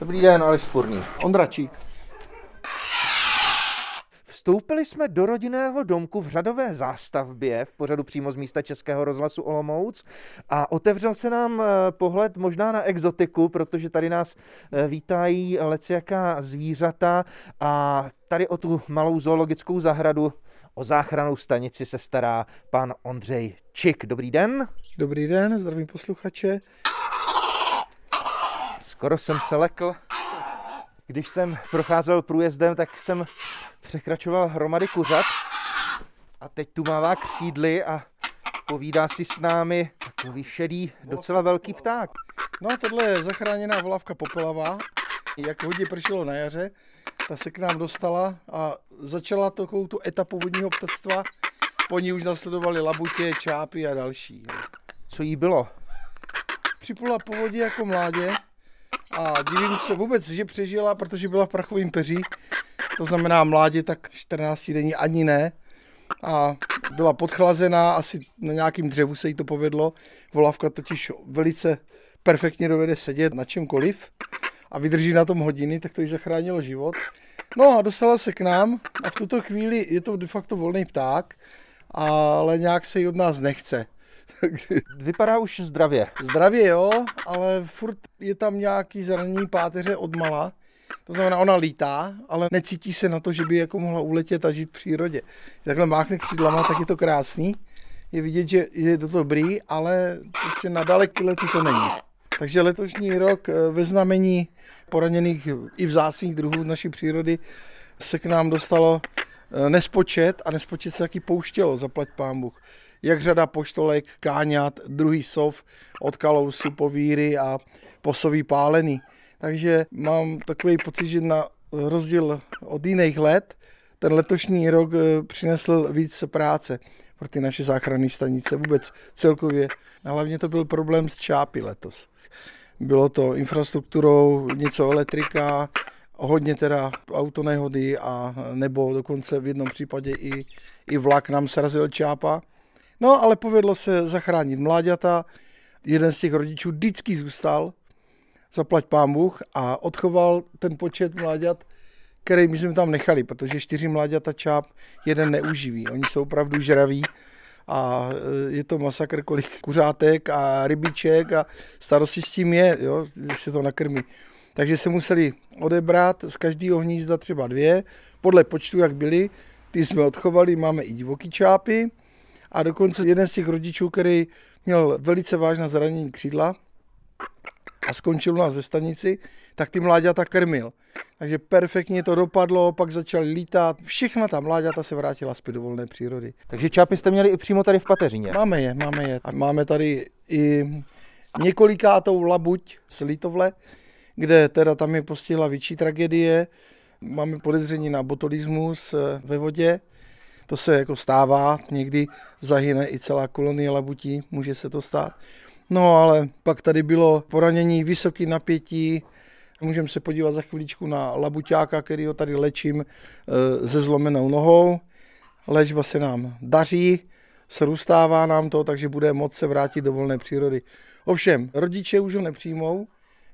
Dobrý den, Aleš Spurný. Ondračík. Vstoupili jsme do rodinného domku v řadové zástavbě v pořadu přímo z místa Českého rozhlasu Olomouc a otevřel se nám eh, pohled možná na exotiku, protože tady nás eh, vítají lecijaká zvířata a tady o tu malou zoologickou zahradu O záchranou stanici se stará pan Ondřej Čik. Dobrý den. Dobrý den, zdravím posluchače. Skoro jsem se lekl. Když jsem procházel průjezdem, tak jsem překračoval hromady kuřat. A teď tu mává křídly a povídá si s námi takový šedý, docela velký pták. No tohle je zachráněná volavka popelavá. Jak hodně pršelo na jaře, ta se k nám dostala a začala takovou tu etapu vodního ptactva. Po ní už nasledovali labutě, čápy a další. Co jí bylo? Připlula po vodě jako mládě a divím se vůbec, že přežila, protože byla v prachovém peří. To znamená mládě tak 14 denní ani ne. A byla podchlazená, asi na nějakým dřevu se jí to povedlo. Volavka totiž velice perfektně dovede sedět na čemkoliv a vydrží na tom hodiny, tak to jí zachránilo život. No a dostala se k nám a v tuto chvíli je to de facto volný pták, ale nějak se jí od nás nechce. Vypadá už zdravě. Zdravě jo, ale furt je tam nějaký zranění páteře od mala. To znamená, ona lítá, ale necítí se na to, že by jako mohla uletět a žít v přírodě. Takhle máchne křídlama, tak je to krásný. Je vidět, že je to dobrý, ale prostě na daleký lety to není. Takže letošní rok eh, ve znamení poraněných i vzácných druhů naší přírody se k nám dostalo nespočet a nespočet se taky pouštělo, zaplať pán Bůh. Jak řada poštolek, káňat, druhý sov od kalousu, povíry a posový pálený. Takže mám takový pocit, že na rozdíl od jiných let, ten letošní rok eh, přinesl víc práce pro ty naše záchranné stanice, vůbec celkově. A hlavně to byl problém s čápy letos. Bylo to infrastrukturou, něco elektrika, hodně teda autonehody a nebo dokonce v jednom případě i, i vlak nám srazil čápa. No ale povedlo se zachránit mláďata, jeden z těch rodičů vždycky zůstal, zaplať pán Bůh a odchoval ten počet mláďat, který my jsme tam nechali, protože čtyři mláďata čáp jeden neuživí. Oni jsou opravdu žraví a e, je to masakr, kolik kuřátek a rybiček a starosti s tím je, jo, když se to nakrmí. Takže se museli odebrat z každého hnízda třeba dvě, podle počtu, jak byly. Ty jsme odchovali, máme i divoký čápy a dokonce jeden z těch rodičů, který měl velice vážné zranění křídla, a skončil u nás ve stanici, tak ty mláďata krmil. Takže perfektně to dopadlo, pak začal lítat, všechna ta mláďata se vrátila zpět do volné přírody. Takže čápy jste měli i přímo tady v Pateřině? Máme je, máme je. A máme tady i několikátou labuť z Litovle, kde teda tam je postihla větší tragédie. Máme podezření na botulismus eh, ve vodě. To se jako stává, někdy zahyne i celá kolonie labutí, může se to stát. No ale pak tady bylo poranění, vysoké napětí, Můžeme se podívat za chviličku na labuťáka, který ho tady léčím eh, se zlomenou nohou. Léčba se nám daří, srůstává nám to, takže bude moc se vrátit do volné přírody. Ovšem, rodiče už ho nepřijmou,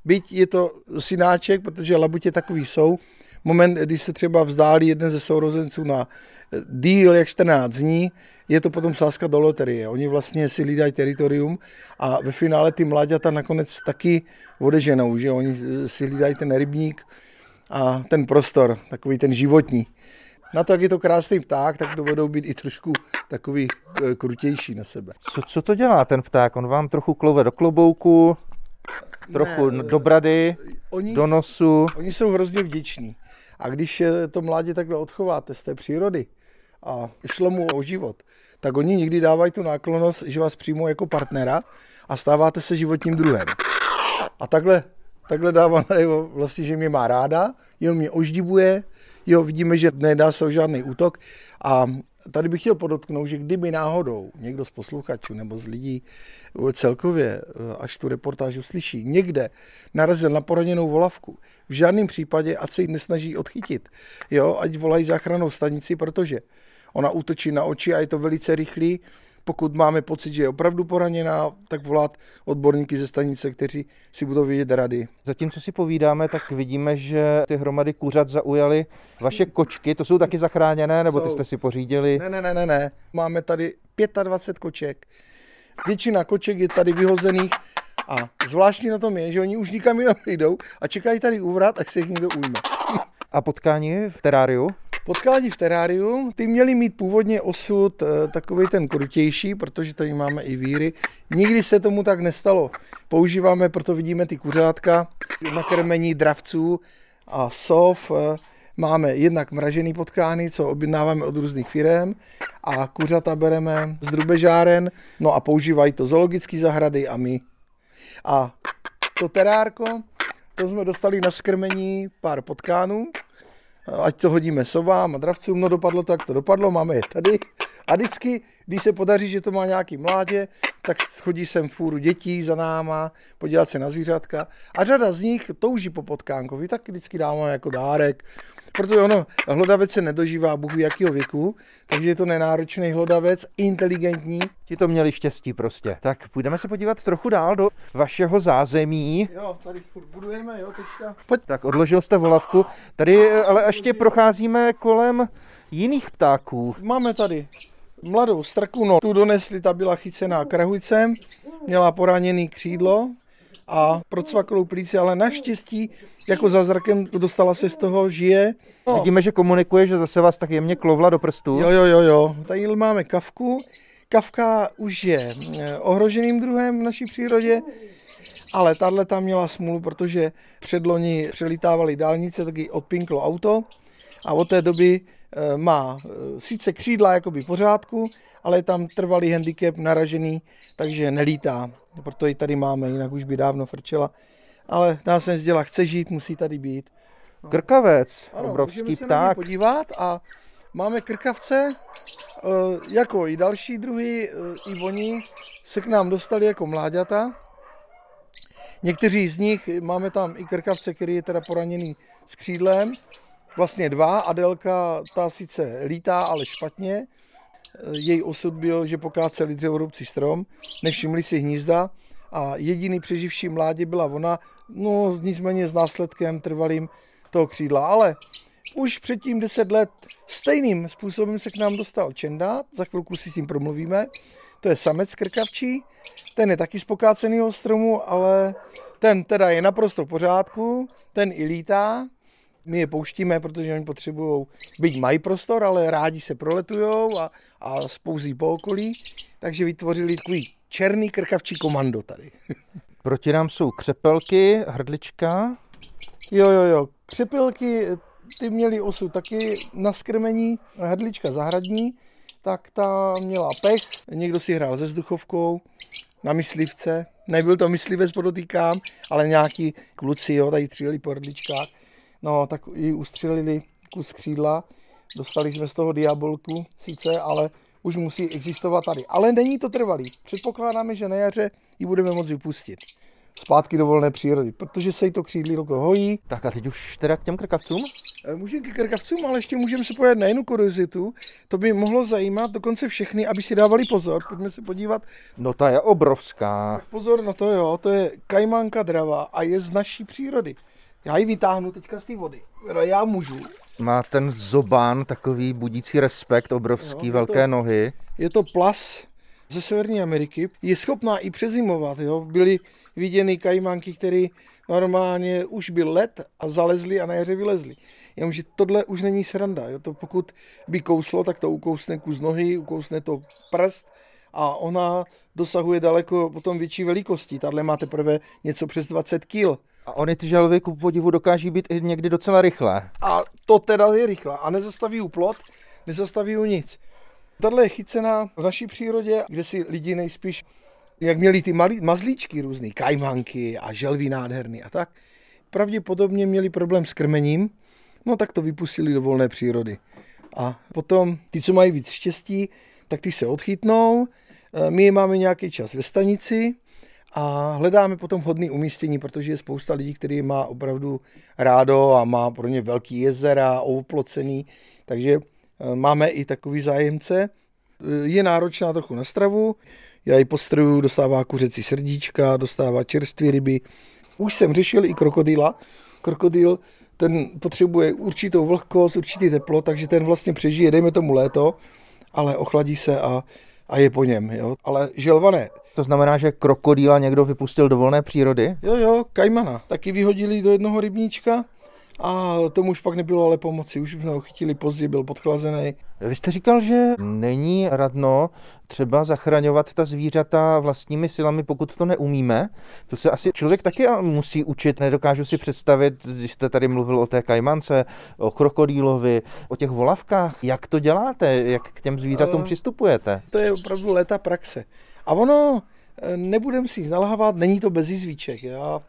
byť je to synáček, protože labutě takový jsou, moment, kdy se třeba vzdálí jeden ze sourozenců na díl jak 14 dní, je to potom sázka do loterie. Oni vlastně si hlídají teritorium a ve finále ty mláďata nakonec taky odeženou, že oni si hlídají ten rybník a ten prostor, takový ten životní. Na to, jak je to krásný pták, tak dovedou být i trošku takový eh, krutější na sebe. Co, co to dělá ten pták? On vám trochu klouve do klobouku, trochu ne, do brady, oni, do nosu. Oni jsou hrozně vděční. A když to mládě takhle odchováte z té přírody a šlo mu o život, tak oni někdy dávají tu náklonost, že vás přijmou jako partnera a stáváte se životním druhem. A takhle, takhle dává najevo vlastně, že mě má ráda, jenom mě oždivuje, jo, vidíme, že nedá se o žádný útok a tady bych chtěl podotknout, že kdyby náhodou někdo z posluchačů nebo z lidí celkově, až tu reportáž uslyší, někde narazil na poraněnou volavku, v žádném případě, ať se ji nesnaží odchytit, jo, ať volají záchranou stanici, protože ona útočí na oči a je to velice rychlý, pokud máme pocit, že je opravdu poraněná, tak volat odborníky ze stanice, kteří si budou vědět rady. Zatímco si povídáme, tak vidíme, že ty hromady kuřat zaujaly vaše kočky. To jsou taky zachráněné, nebo ty jste si pořídili? Ne, ne, ne, ne, ne. Máme tady 25 koček. Většina koček je tady vyhozených a zvláštní na tom je, že oni už nikam jinam nejdou a čekají tady úvrat, až se jich někdo ujme. A potkání v teráriu? Potkání v teráriu, ty měli mít původně osud e, takový ten krutější, protože tady máme i víry. Nikdy se tomu tak nestalo. Používáme, proto vidíme ty kuřátka na krmení dravců a sov. E, máme jednak mražený potkány, co objednáváme od různých firm a kuřata bereme z drubežáren, no a používají to zoologické zahrady a my. A to terárko, to jsme dostali na skrmení pár potkánů, ať to hodíme sovám a dravcům, no dopadlo to, jak to dopadlo, máme je tady. A vždycky, když se podaří, že to má nějaký mládě, tak chodí sem fůru dětí za náma, podívat se na zvířatka. A řada z nich touží po potkánkovi, tak vždycky dáváme jako dárek protože ono, hlodavec se nedožívá bohu jakého věku, takže je to nenáročný hlodavec, inteligentní. Ti to měli štěstí prostě. Tak půjdeme se podívat trochu dál do vašeho zázemí. Jo, tady budujeme, jo, teďka. Pojď. Tak odložil jste volavku. Tady ale ještě procházíme kolem jiných ptáků. Máme tady mladou strku, no, tu donesli, ta byla chycená krahujcem, měla poraněný křídlo, a procvaklou plíci, ale naštěstí jako za zrakem dostala se z toho, žije. No. Vidíme, že komunikuje, že zase vás tak jemně klovla do prstů. Jo, jo, jo, jo. Tady máme kavku. Kavka už je eh, ohroženým druhem v naší přírodě, ale tahle tam měla smůlu, protože předloni přelítávali dálnice, taky odpinklo auto a od té doby eh, má eh, sice křídla jakoby pořádku, ale je tam trvalý handicap naražený, takže nelítá. Proto ji tady máme, jinak už by dávno frčela. Ale dá se dělat, chce žít, musí tady být. No. Krkavec, ano, obrovský se pták. Na podívat a máme krkavce, eh, jako i další druhy, i oni se k nám dostali jako mláďata. Někteří z nich, máme tam i krkavce, který je teda poraněný s křídlem, vlastně dva. Adelka, ta sice lítá, ale špatně. Její osud byl, že pokáceli dřevorubci strom, nevšimli si hnízda a jediný přeživší mládě byla ona, no nicméně s následkem trvalým toho křídla. Ale už předtím 10 let stejným způsobem se k nám dostal čendát, za chvilku si s tím promluvíme. To je samec krkavčí, ten je taky z pokáceného stromu, ale ten teda je naprosto v pořádku, ten i lítá, my je pouštíme, protože oni potřebují, byť mají prostor, ale rádi se proletujou a, a spouzí po okolí, takže vytvořili takový černý krkavčí komando tady. Proti nám jsou křepelky, hrdlička. Jo, jo, jo. Křepelky, ty měly osu taky na skrmení, hrdlička zahradní, tak ta měla pech, někdo si hrál se vzduchovkou na myslivce, nebyl to myslivec, podotýkám, ale nějaký kluci, jo, tady tříli po hrdličkách No, tak ji ustřelili kus křídla, dostali jsme z toho diabolku sice, ale už musí existovat tady. Ale není to trvalý. Předpokládáme, že na jaře ji budeme moci vypustit zpátky do volné přírody, protože se jí to křídlílko hojí. Tak a teď už teda k těm krkavcům? Eh, můžeme k krkavcům, ale ještě můžeme se pojít na jinou kuriozitu. To by mohlo zajímat dokonce všechny, aby si dávali pozor. Pojďme se podívat. No ta je obrovská. Tak pozor na to, jo. To je kajmanka drava a je z naší přírody. Já ji vytáhnu teďka z té vody. Já můžu. Má ten zobán takový budící respekt, obrovský, jo, velké to, nohy. Je to plas ze Severní Ameriky. Je schopná i přezimovat. Jo. Byly viděny kajmanky, které normálně už byl let a zalezly a na jaře vylezly. Jenomže tohle už není sranda. Jo. To pokud by kouslo, tak to ukousne kus nohy, ukousne to prst a ona dosahuje daleko potom větší velikosti. Tahle má teprve něco přes 20 kg. A oni ty želvy ku podivu dokáží být i někdy docela rychlé. A to teda je rychle. A nezastaví u plot, nezastaví u nic. Tahle je chycená v naší přírodě, kde si lidi nejspíš, jak měli ty malý, mazlíčky různý, kajmanky a želvy nádherný a tak, pravděpodobně měli problém s krmením, no tak to vypustili do volné přírody. A potom ty, co mají víc štěstí, tak ty se odchytnou, e, my máme nějaký čas ve stanici, a hledáme potom vhodné umístění, protože je spousta lidí, který má opravdu rádo a má pro ně velký jezera, oplocený, takže eh, máme i takový zájemce. Je náročná trochu na stravu, já ji postruju, dostává kuřecí srdíčka, dostává čerstvé ryby. Už jsem řešil i krokodýla. Krokodýl ten potřebuje určitou vlhkost, určitý teplo, takže ten vlastně přežije, dejme tomu léto, ale ochladí se a, a je po něm. Jo? Ale želva ne. To znamená, že krokodýla někdo vypustil do volné přírody? Jo, jo, kajmana. Taky vyhodili do jednoho rybníčka a tomu už pak nebylo ale pomoci. Už jsme ho chytili pozdě, byl podchlazený. Vy jste říkal, že není radno třeba zachraňovat ta zvířata vlastními silami, pokud to neumíme. To se asi člověk taky musí učit. Nedokážu si představit, když jste tady mluvil o té kajmance, o krokodýlovi, o těch volavkách. Jak to děláte? Jak k těm zvířatům uh, přistupujete? To je opravdu léta praxe. A ono, eh, nebudem si nalhávat, není to bez jízvíček. Já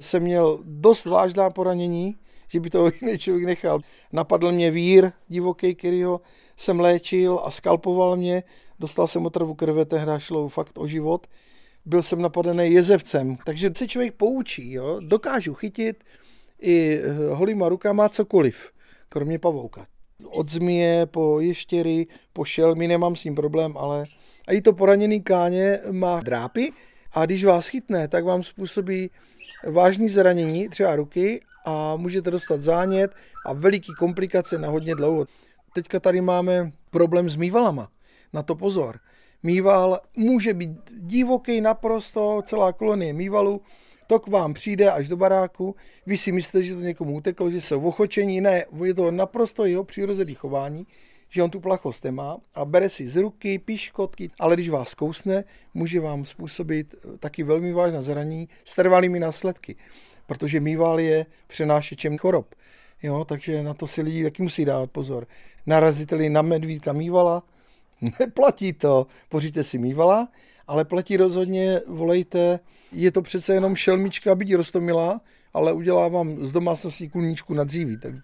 jsem měl dost vážná poranění, že by to jiný člověk nechal. Napadl mě vír divoký, ho jsem léčil a skalpoval mě. Dostal jsem otravu krve, tehdy šlo fakt o život. Byl jsem napadený jezevcem, takže se člověk poučí. Jo? Dokážu chytit i eh, holýma rukama cokoliv, kromě pavouka. Od zmije po ještěry, po šelmy nemám s ním problém, ale a i to poraněný káně má drápy a když vás chytne, tak vám způsobí vážný zranění, třeba ruky a můžete dostat zánět a veliký komplikace na hodně dlouho. Teďka tady máme problém s mývalama. Na to pozor. Mýval může být divoký naprosto, celá kolonie mývalu, to k vám přijde až do baráku, vy si myslíte, že to někomu uteklo, že jsou ochočení, ne, je to naprosto jeho přirozený chování, že on tu plachost nemá a bere si z ruky, piškotky, ale když vás kousne, může vám způsobit taky velmi vážné zranění s trvalými následky protože mýval je přenášečem chorob. Jo, takže na to si lidi taky musí dávat pozor. Naraziteli na medvídka mývala, neplatí to, poříte si mývala, ale platí rozhodně, volejte, je to přece jenom šelmička, byť rostomilá, ale udělá vám z domácností kulníčku na dříví. Tak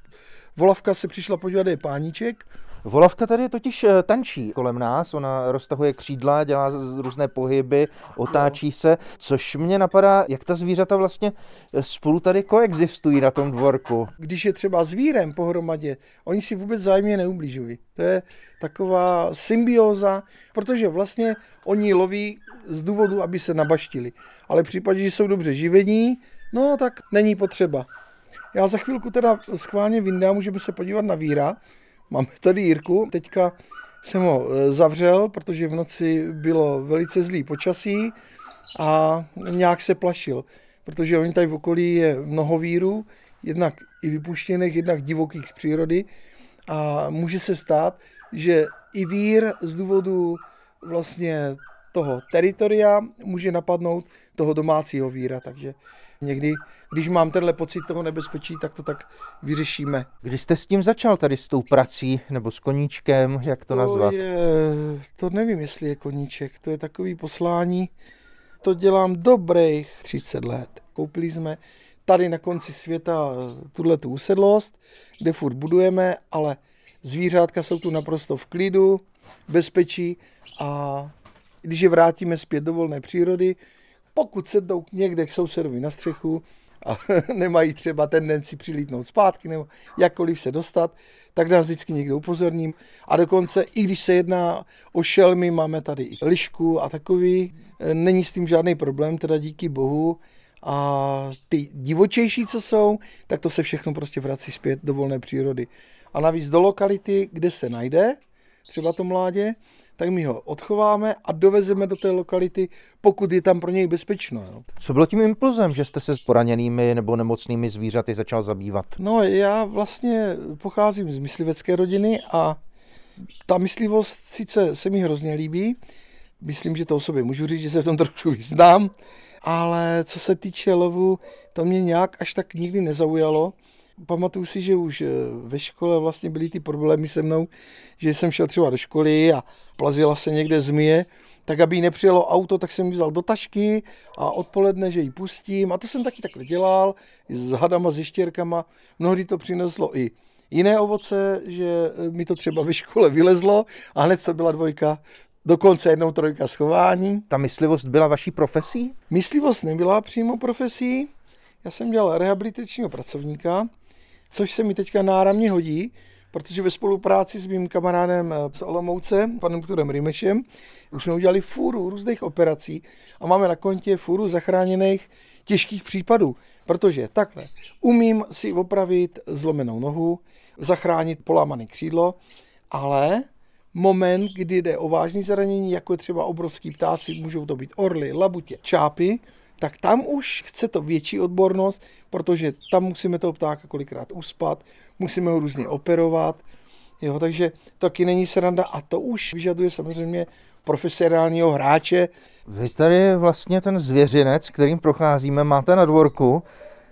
volavka se přišla podívat, je páníček, Volavka tady totiž eh, tančí kolem nás, ona roztahuje křídla, dělá různé pohyby, otáčí se, což mě napadá, jak ta zvířata vlastně eh, spolu tady koexistují na tom dvorku. Když je třeba zvírem pohromadě, oni si vůbec zájemně neubližují. To je taková symbioza, protože vlastně oni loví z důvodu, aby se nabaštili. Ale v případě, že jsou dobře živení, no tak není potřeba. Já za chvilku teda schválně vyndám, můžeme se podívat na víra, Máme tady Jirku, teďka jsem ho e, zavřel, protože v noci bylo velice zlý počasí a nějak se plašil, protože oni tady v okolí je mnoho vírů, jednak i vypuštěných, jednak divokých z přírody. A může se stát, že i vír z důvodu vlastně toho teritoria může napadnout toho domácího víra, takže někdy, když mám tenhle pocit toho nebezpečí, tak to tak vyřešíme. Když jste s tím začal tady s tou prací nebo s koníčkem, jak to, to nazvat? Je, to nevím, jestli je koníček, to je takový poslání. To dělám dobrých 30 let. Koupili jsme tady na konci světa tuhle tu usedlost, kde furt budujeme, ale zvířátka jsou tu naprosto v klidu, bezpečí a když je vrátíme zpět do volné přírody, pokud se jdou někde k sousedovi na střechu a nemají třeba tendenci přilítnout zpátky nebo jakkoliv se dostat, tak nás vždycky někdo upozorním. A dokonce, i když se jedná o šelmy, máme tady i lišku a takový, není s tím žádný problém, teda díky bohu. A ty divočejší, co jsou, tak to se všechno prostě vrací zpět do volné přírody. A navíc do lokality, kde se najde, třeba to mládě, tak my ho odchováme a dovezeme do té lokality, pokud je tam pro něj bezpečno. Jo. Co bylo tím impulzem, že jste se s poraněnými nebo nemocnými zvířaty začal zabývat? No, já vlastně pocházím z myslivecké rodiny a ta myslivost sice se mi hrozně líbí, myslím, že to o sobě můžu říct, že se v tom trošku vyznám, ale co se týče lovu, to mě nějak až tak nikdy nezaujalo pamatuju si, že už eh, ve škole vlastně byly ty problémy se mnou, že jsem šel třeba do školy a plazila se někde zmije, tak aby jí nepřijelo auto, tak jsem ji vzal do tašky a odpoledne, že ji pustím. A to jsem taky takhle dělal, s hadama, s ještěrkama. Mnohdy to přineslo i jiné ovoce, že eh, mi to třeba ve škole vylezlo a hned to byla dvojka, dokonce jednou trojka schování. Ta myslivost byla vaší profesí? Myslivost nebyla přímo profesí. Já jsem dělal rehabilitačního pracovníka což se mi teďka náramně hodí, protože ve spolupráci s mým kamarádem eh, z Olomouce, panem doktorem Rimešem, už jsme udělali fůru různých operací a máme na kontě fůru zachráněných těžkých případů, protože takhle umím si opravit zlomenou nohu, zachránit polámané křídlo, ale moment, kdy jde o vážné zranění, jako je třeba obrovský ptáci, můžou to být orly, labutě, čápy, tak tam už chce to větší odbornost, protože tam musíme toho ptáka kolikrát uspat, musíme ho různě operovat, jo, takže to taky není sranda a to už vyžaduje samozřejmě profesionálního hráče. Vy tady vlastně ten zvěřinec, kterým procházíme, máte na dvorku.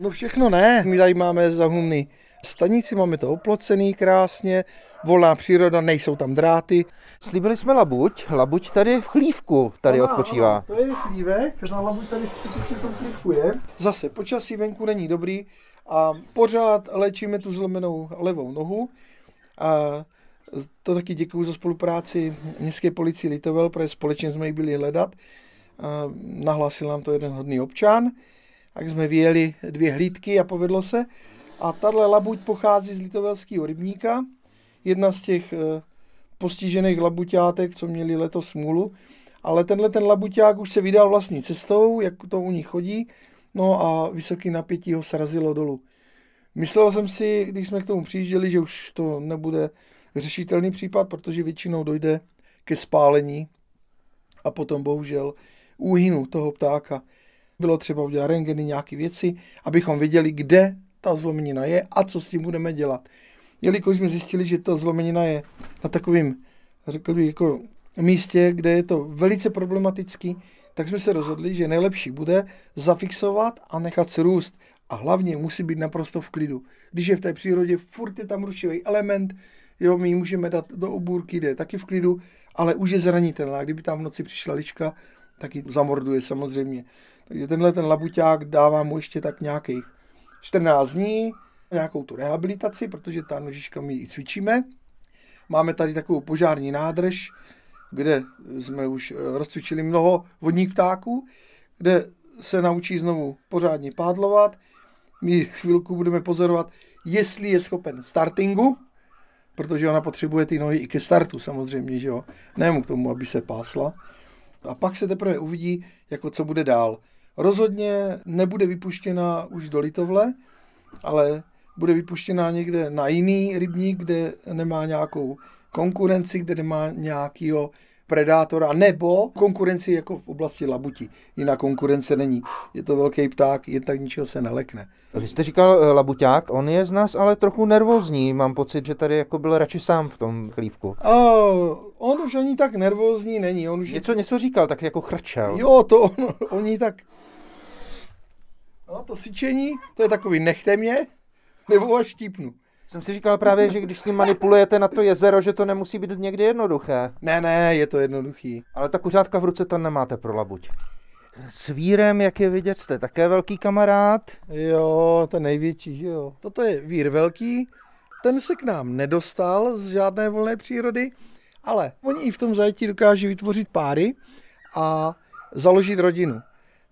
No všechno ne, my tady máme zahumný stanici, máme to oplocený krásně, volná příroda, nejsou tam dráty. Slíbili jsme labuť, labuť tady v chlívku tady Ano, odpočívá. ano, to je chlívek, ta labuť tady skutečně v tom chlívku je. Zase počasí venku není dobrý a pořád léčíme tu zlomenou levou nohu. A to taky děkuji za spolupráci Městské policii Litovel, protože společně jsme ji byli hledat. A nahlásil nám to jeden hodný občan. Tak jsme vyjeli dvě hlídky a povedlo se. A tahle labuť pochází z litovelského rybníka. Jedna z těch eh, postižených labuťátek, co měli letos smůlu. Ale tenhle ten labuťák už se vydal vlastní cestou, jak to u nich chodí. No a vysoký napětí ho srazilo dolů. Myslel jsem si, když jsme k tomu přijížděli, že už to nebude řešitelný případ, protože většinou dojde ke spálení a potom bohužel úhynu toho ptáka. Bylo třeba udělat rengeny, nějaké věci, abychom věděli, kde ta zlomenina je a co s tím budeme dělat. Jelikož jsme zjistili, že ta zlomenina je na takovým, řekl bych, jako místě, kde je to velice problematický, tak jsme se rozhodli, že nejlepší bude zafixovat a nechat se růst. A hlavně musí být naprosto v klidu. Když je v té přírodě, furt je tam rušivý element, jo, my ji můžeme dát do obůrky, jde taky v klidu, ale už je zranitelná. Kdyby tam v noci přišla lička, tak ji zamorduje samozřejmě. Takže tenhle ten labuťák dává mu ještě tak nějakých 14 dní, nějakou tu rehabilitaci, protože ta nožička my ji cvičíme. Máme tady takovou požární nádrž, kde jsme už eh, rozcvičili mnoho vodních ptáků, kde se naučí znovu pořádně pádlovat. My chvilku budeme pozorovat, jestli je schopen startingu, protože ona potřebuje ty nohy i ke startu samozřejmě, že jo. K tomu, aby se pásla. A pak se teprve uvidí, jako co bude dál. Rozhodně nebude vypuštěna už do Litovle, ale bude vypuštěna někde na jiný rybník, kde nemá nějakou konkurenci, kde nemá nějakého predátora, nebo konkurenci jako v oblasti labuti. Jiná konkurence není. Je to velký pták, jen tak ničeho se nelekne. Vy jste říkal eh, labuťák, on je z nás ale trochu nervózní. Mám pocit, že tady jako byl radši sám v tom chlívku. A on už ani tak nervózní není. On už Něco, něco říkal, tak jako chrčel. Jo, to on, oni tak... No, to syčení, to je takový nechte mě, nebo až štípnu. Jsem si říkal právě, že když s ním manipulujete na to jezero, že to nemusí být někdy jednoduché. Ne, ne, je to jednoduchý. Ale ta kuřátka v ruce to nemáte pro labuť. S vírem, jak je vidět, jste také velký kamarád. Jo, ten největší, že jo. Toto je vír velký, ten se k nám nedostal z žádné volné přírody, ale oni i v tom zajetí dokáží vytvořit páry a založit rodinu.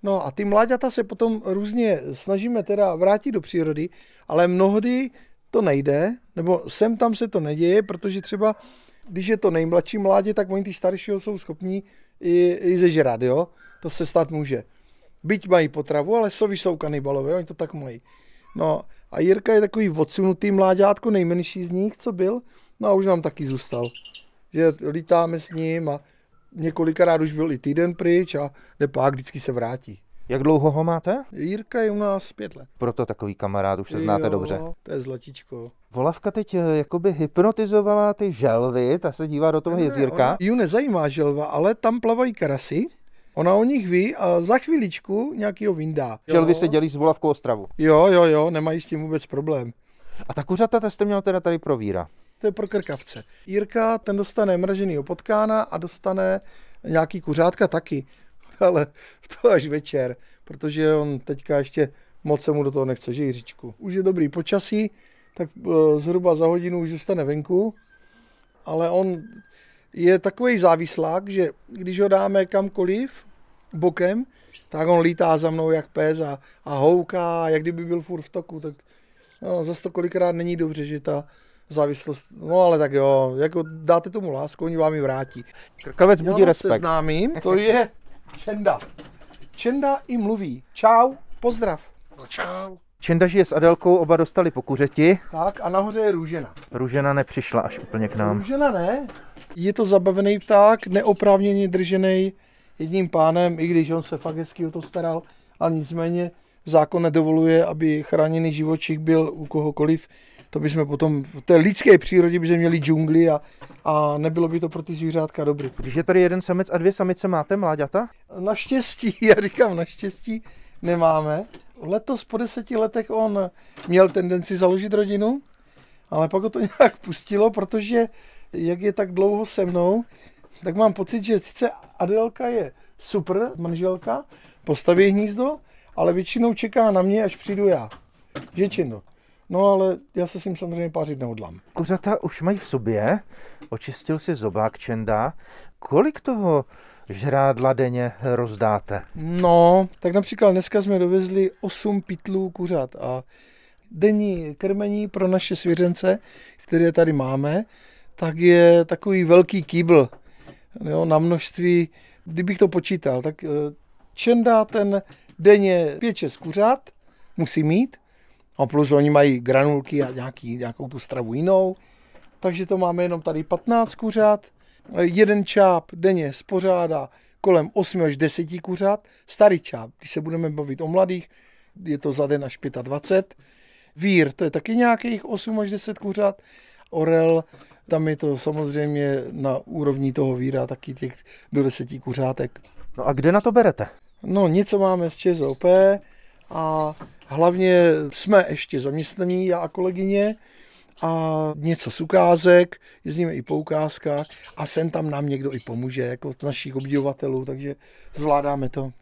No a ty mláďata se potom různě snažíme teda vrátit do přírody, ale mnohdy to nejde, nebo sem tam se to neděje, protože třeba když je to nejmladší mládě, tak oni ty staršího jsou schopní i, i zežrat, jo. To se stát může. Byť mají potravu, ale sovi jsou kanibalové, oni to tak mají. No a Jirka je takový odsunutý mláďátko, nejmenší z nich, co byl, no a už nám taky zůstal. Že lítáme s ním a několikrát už byl i týden pryč a jde pak, vždycky se vrátí. Jak dlouho ho máte? Jirka je u nás pět let. Proto takový kamarád, už se znáte jo, dobře. To je zlatičko. Volavka teď eh, jakoby hypnotizovala ty želvy, ta se dívá do toho jezírka. Ji nezajímá želva, ale tam plavají karasy. Ona o nich ví a za chviličku nějakýho vyndá. Želvy se dělí s volavkou ostravu. Jo, jo, jo, nemají s tím vůbec problém. A ta kuřata ta jste měl teda tady pro víra. To je pro krkavce. Jirka, ten dostane mraženýho potkána a dostane nějaký kuřátka taky. Ale to až večer, protože on teďka ještě moc se mu do toho nechce, že Jiříčku. Už je dobrý počasí, tak eh, zhruba za hodinu už zůstane venku, ale on je takový závislák, že když ho dáme kamkoliv bokem, tak on lítá za mnou jak pes a, a houká, jak kdyby byl furt v toku, tak no, zase to kolikrát není dobře, že ta závislost. No ale tak jo, jako dáte tomu lásku, oni vám ji vrátí. Krkavec budí Já respekt. seznámím, to je Čenda. Čenda i mluví. Čau, pozdrav. No, čau. Čenda žije s Adelkou, oba dostali po kuřeti. Tak a nahoře je růžena. Růžena nepřišla až úplně k nám. Růžena ne. Je to zabavený pták, neoprávněně držený jedním pánem, i když on se fakt hezky o to staral, ale nicméně zákon nedovoluje, aby chráněný živočich byl u kohokoliv. To bychom potom v té lidské přírodě bychom měli džungli a, a nebylo by to pro ty zvířátka dobrý. Když je tady jeden samec a dvě samice, máte mláďata? Naštěstí, já říkám naštěstí, nemáme. Letos po deseti letech on měl tendenci založit rodinu, ale pak ho to nějak pustilo, protože jak je tak dlouho se mnou, tak mám pocit, že sice Adelka je super manželka, postaví hnízdo, ale většinou čeká na mě, až přijdu já. Děčino. No ale já se s ním samozřejmě pářit nehodlám. Kuřata už mají v sobě, očistil si zobák Čenda. Kolik toho žrádla denně rozdáte? No, tak například dneska jsme dovezli 8 pytlů kuřat a denní krmení pro naše svěřence, které tady máme, tak je takový velký kýbl jo, na množství, kdybych to počítal, tak eh, Čenda ten denně 5-6 kuřat musí mít, a plus oni mají granulky a nějaký, nějakou tu stravu jinou, takže to máme jenom tady 15 kuřat, jeden čáp denně spořádá kolem 8 až 10 kuřat. Starý čáp, když se budeme bavit o mladých, je to za den až 25. Vír, to je taky nějakých 8 až 10 kuřat. Orel, tam je to samozřejmě na úrovni toho víra taky těch do 10 kuřátek. No a kde na to berete? No, něco máme z ČSOP a hlavně jsme ještě zaměstnaní, já a kolegyně, a něco z ukázek, jezdíme i po ukázkách a sem tam nám někdo i pomůže, jako z našich obdivovatelů, takže zvládáme to.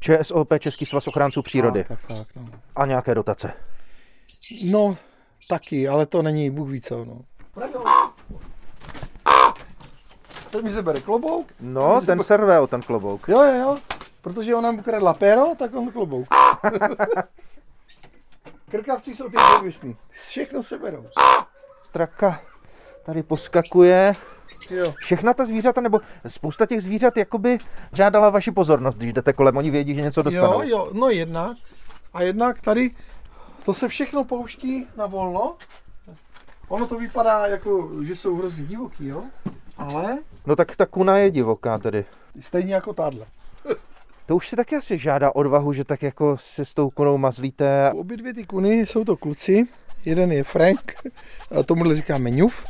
ČSOP, Český svaz ochránců přírody. Tak, tak, tak, no. A nějaké dotace. no, taky, ale to není Bůh ví co, no. Teď mi se bere klobouk. No, ten serveo, ten klobouk. Jo, jo, jo. Protože ona mu kradla péro, tak on klobouk. Krkavci jsou ty závislí. Všechno se berou. Straka tady poskakuje. Jo. Všechna ta zvířata, nebo spousta těch zvířat, jakoby žádala vaši pozornost, když jdete kolem, oni vědí, že něco dostanou. Jo, jo, no jednak. A jednak tady to se všechno pouští na volno. Ono to vypadá jako, že jsou hrozně divoký, jo? Ale No tak ta kuna je divoká tedy. stejně jako tahle. To už si taky asi žádá odvahu, že tak jako se s tou kunou mazlíte. Obě dvě ty kuny jsou to kluci. Jeden je Frank, a tomuhle říkáme ňuf.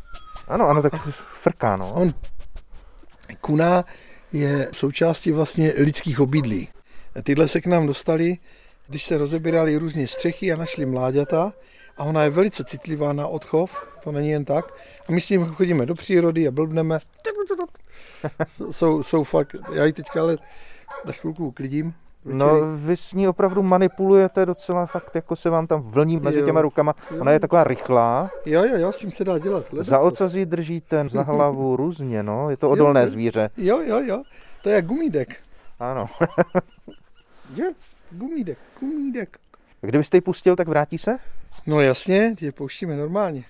Ano, ano, tak frká, no. On, kuna je součástí vlastně lidských obydlí. Tyhle se k nám dostali, když se rozebírali různě střechy a našli mláďata a ona je velice citlivá na odchov, to není jen tak. A my s ním chodíme do přírody a blbneme. Jsou, jsou fakt, já ji teďka ale za chvilku uklidím. No, vy s ní opravdu manipulujete docela fakt, jako se vám tam vlní mezi Jo. těma rukama. Ona je taková rychlá. Jo, jo, jo, s tím se dá dělat. ledacos. Za ocazí držíte, za hlavu různě, no. Je to odolné jo. zvíře. Jo, jo, jo, to je gumídek. Ano. Jo, gumídek, gumídek. Kdybyste ji pustil, tak vrátí se? No jasně, tě pouštíme normálně.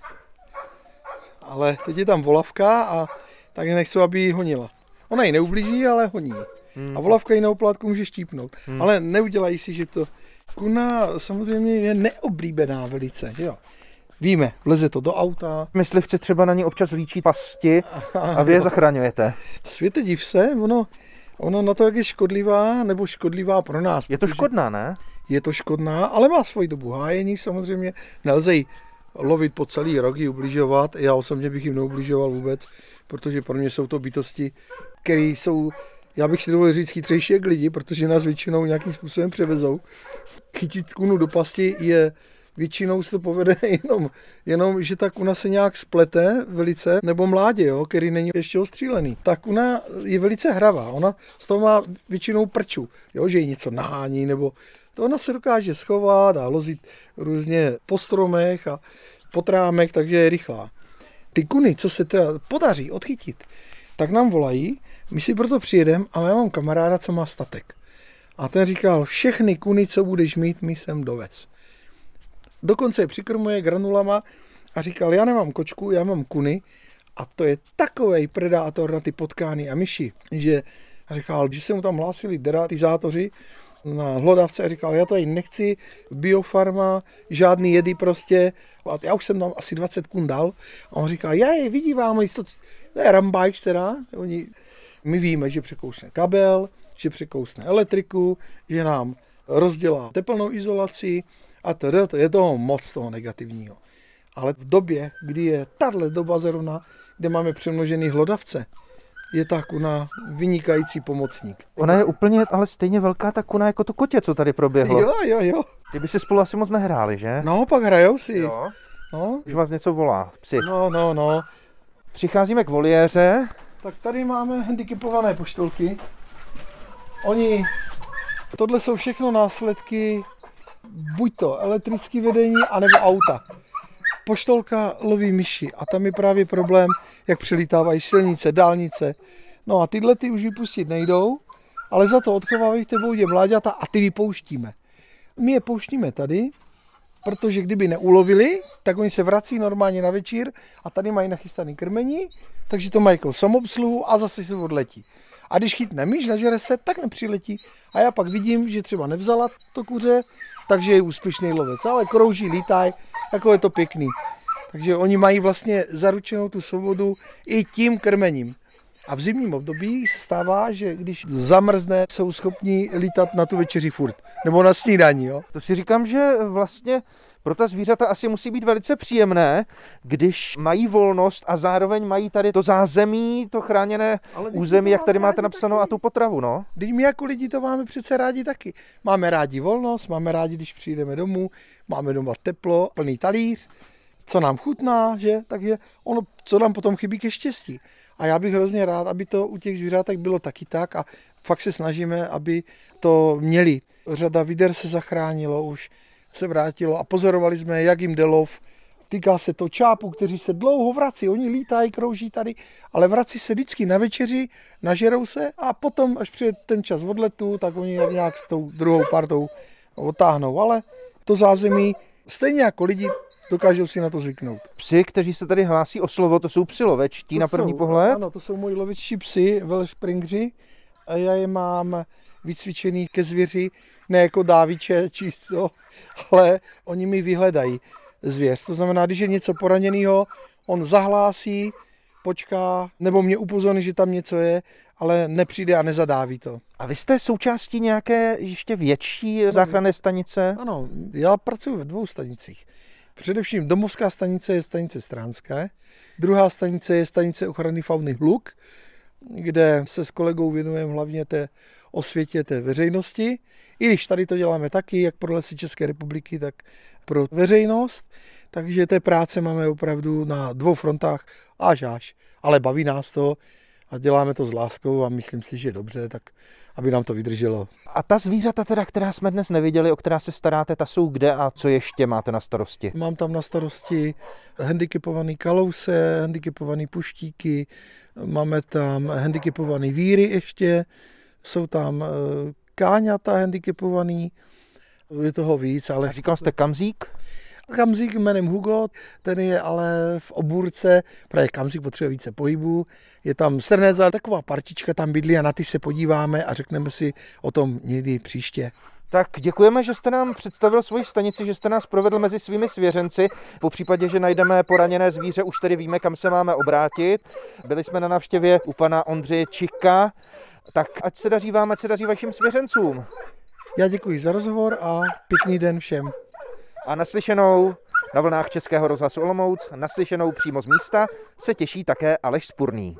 Ale teď je tam volavka a tak nechci, aby ji honila. Ona ji neublíží, ale honí. ji. A volavka ji na oplátku může štípnout. Ale neudělají si, že to... Kuna samozřejmě je neoblíbená velice, jo. Víme, vleze to do auta. Myslivci třeba na ní občas líčí pasti a vy je zachraňujete. Světe div se, ono, ono na to, jak je škodlivá, nebo škodlivá pro nás. Je to škodná, ne? je to škodná, ale má svoji dobu hájení samozřejmě. Nelze ji lovit po celý rok, ji ubližovat. Já osobně bych jim neubližoval vůbec, protože pro mě jsou to bytosti, které jsou, já bych si dovolil říct, chytřejší jak lidi, protože nás většinou nějakým způsobem převezou. Chytit kunu do pasti je většinou se to povede jenom, jenom, že ta kuna se nějak splete velice, nebo mládě, jo, který není ještě ostřílený. Ta kuna je velice hravá, ona z toho má většinou prču, jo, že ji něco nahání, nebo to ona se dokáže schovat a lozit různě po stromech a po trámech, takže je rychlá. Ty kuny, co se teda podaří odchytit, tak nám volají, my si proto přijedeme a já mám kamaráda, co má statek. A ten říkal, všechny kuny, co budeš mít, mi sem dovez. Dokonce je přikrmuje granulama a říkal, já nemám kočku, já mám kuny a to je takový predátor na ty potkány a myši, že říkal, že se mu tam hlásili deratizátoři na hlodavce a říkal, já tady nechci biofarma, žádný jedy prostě. A já už jsem tam asi 20 kun dal a on říká, je, vidí vám, to, to je Rambikes teda, oni, my víme, že překousne kabel, že překousne elektriku, že nám rozdělá teplnou izolaci a teda, to je toho moc toho negativního. Ale v době, kdy je tahle doba zrovna, kde máme přemnožený hlodavce, je ta kuna vynikající pomocník. Ona je úplně ale stejně velká ta kuna jako to kotě, co tady proběhlo. Jo, jo, jo. Ty by si spolu asi moc nehráli, že? No, pak hrajou si. Jo. No, Už vás něco volá, psi. no, no, no. Přicházíme k voliéře. Tak tady máme handicapované poštolky. Oni, tohle jsou všechno následky buď to elektrické vedení, anebo auta. Poštolka loví myši a tam je právě problém, jak přelítávají silnice, dálnice. No a tyhle ty už vypustit nejdou, ale za to odchovávají v té boudě mláďata a ty vypouštíme. My je pouštíme tady, protože kdyby neulovili, tak oni se vrací normálně na večír a tady mají nachystaný krmení, takže to mají jako samobsluhu a zase se odletí. A když chytne myš, nažere se, tak nepřiletí. A já pak vidím, že třeba nevzala to kuře, takže je úspěšný lovec. Ale krouží, lítaj, je to pěkný. Takže oni mají vlastně zaručenou tu svobodu i tím krmením. A v zimním období se stává, že když zamrzne, jsou schopni lítat na tu večeři furt. Nebo na snídaní, jo. To si říkám, že vlastně pro ta zvířata asi musí být velice příjemné, když mají volnost a zároveň mají tady to zázemí, to chráněné Ale území, to jak tady máte taky. a tu potravu, no. Teď my jako lidi to máme přece rádi taky. Máme rádi volnost, máme rádi, když přijdeme domů, máme doma teplo, plný talíř, co nám chutná, že? Takže ono, co nám potom chybí ke štěstí. A já bych hrozně rád, aby to u těch zvířátek bylo taky tak a fakt se snažíme, aby to měli. Řada vider se zachránilo už, se vrátilo a pozorovali jsme, jak jim jde lov. Týká se to čápů, kteří se dlouho vrací. Oni lítají, krouží tady, ale vrací se vždycky na večeři, nažerou se a potom, až přijde ten čas odletu, tak oni nějak s tou druhou partou otáhnou. Ale to zázemí, stejně jako lidi, dokážou si na to zvyknout. Psi, kteří se tady hlásí o slovo, to jsou psi lovečtí To na první jsou, pohled. Ano, to jsou moji lovičtí psy, velšpringři. A já je mám vycvičený ke zvěři, ne jako dáviče čisto, ale oni mi vyhledají zvěř. To znamená, když je něco poraněného, on zahlásí, počká, nebo mě upozorní, že tam něco je, ale nepřijde a nezadáví to. A vy jste součástí nějaké ještě větší záchranné stanice? Ano, já pracuji ve dvou stanicích. Především domovská stanice je stanice Stránské, druhá stanice je stanice ochrany fauny Hluk, kde se s kolegou věnujeme hlavně té osvětě té veřejnosti. I když tady to děláme taky, jak pro lesy České republiky, tak pro veřejnost. Takže té práce máme opravdu na dvou frontách až až. Ale baví nás to a děláme to s láskou a myslím si, že dobře, tak aby nám to vydrželo. A ta zvířata teda, která jsme dnes neviděli, o která se staráte, ta jsou kde a co ještě máte na starosti? Mám tam na starosti handicapovaný kalouse, handicapovaný puštíky, máme tam handicapovaný víry ještě, jsou tam eh, káňata handicapovaný, je toho víc, ale Říkal jste kamzík? Kamzík jménem Hugo, ten je ale v obůrce, právě Kamzík potřebuje více pohybu, je tam srneza, taková partička tam bydlí a na ty se podíváme a řekneme si o tom někdy příště. Tak děkujeme, že jste nám představil svoji stanici, že jste nás provedl mezi svými svěřenci. Po případě, že najdeme poraněné zvíře, už tedy víme, kam se máme obrátit. Byli jsme na návštěvě u pana Ondřeje Čika. Tak ať se daří vám, ať se daří vašim svěřencům. Já děkuji za rozhovor a pěkný den všem. A naslyšenou na vlnách Českého rozhlasu Olomouc, naslyšenou přímo z místa, se těší také Aleš Spurný.